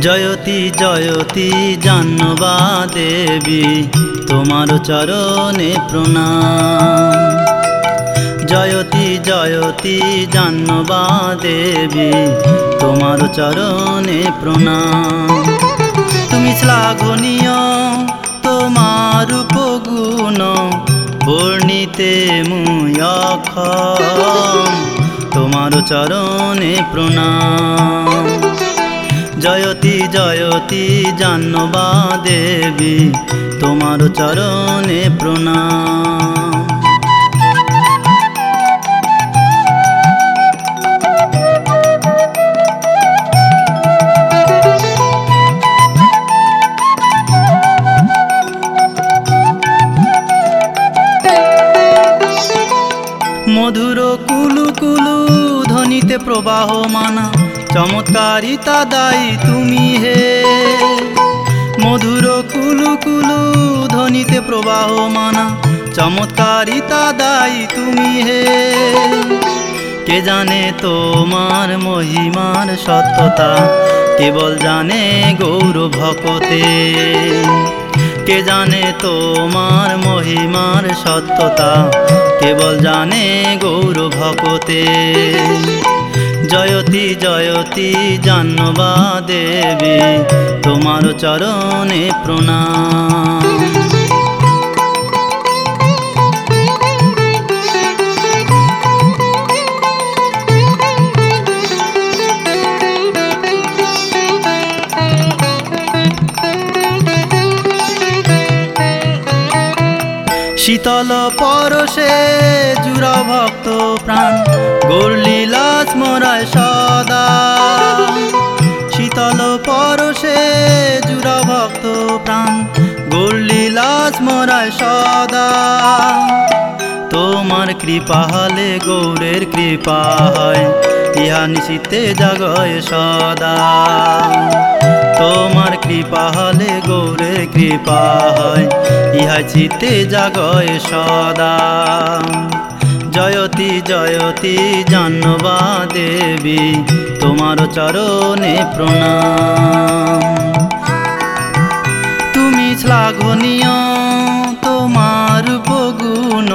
জয়তী, জয়তি জাহ্নবা দেবী, তোমার চরণে প্রণাম। জয়তি জয়তি জাহ্নবা দেবী, তোমার চরণে প্রণাম। তুমি শ্লাঘনীয়, তোমার উপগুণ, বর্ণিতে মুয়ক্ষম তোমার চরণে প্রণাম। জয়তী জয়তী জাহ্নবা দেবী তোমার চরণে প্রণাম। মধুর কুলু কুলু ধ্বনিতে প্রবাহ মানা চমৎকারিতা দায়ী তুমি হে। মধুর কুলু কুলু ধ্বনিতে প্রবাহ মানা চমৎকারিতা দায়ী তুমি হে। কে জানে তোমার মহিমার সত্যতা, কেবল জানে গৌর ভকতে। কে জানে তোমার মহিমার সত্যতা, কেবল জানে গৌর ভকতে। জয়তী জয়তী জাহ্নবা দেবী তোমার চরণে প্রণাম। শীতল পরশে জুরা ভক্ত প্রাণ গৌরলীলা প্রাণ গৌরলীলা স্মরায় সদা। তোমার কৃপা হলে গৌরের কৃপা হয়, ইহা নিশিতে জাগয় সদা। তোমার কৃপা হলে গৌরের কৃপা হয় ইহা চিতে জাগয় সদা। জয়তী জয়তী, জাহ্নবা দেবী তোমার চরণে প্রণাম। শ্লাঘনীয়, তোমার উপগুণ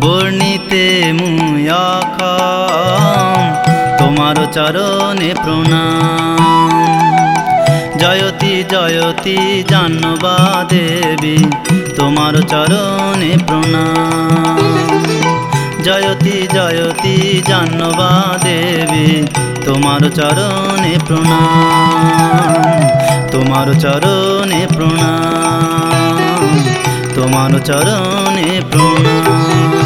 বর্ণিতে মুয়ক্ষম তোমার চরণে প্রণাম। জয়তী জয়তী জাহ্নবা দেবী, তোমার চরণে প্রণাম। জয়তী জয়তী জাহ্নবা দেবী, তোমার চরণে প্রণাম। তোমার চরণে প্রণাম। তোমার চরণে প্রণাম।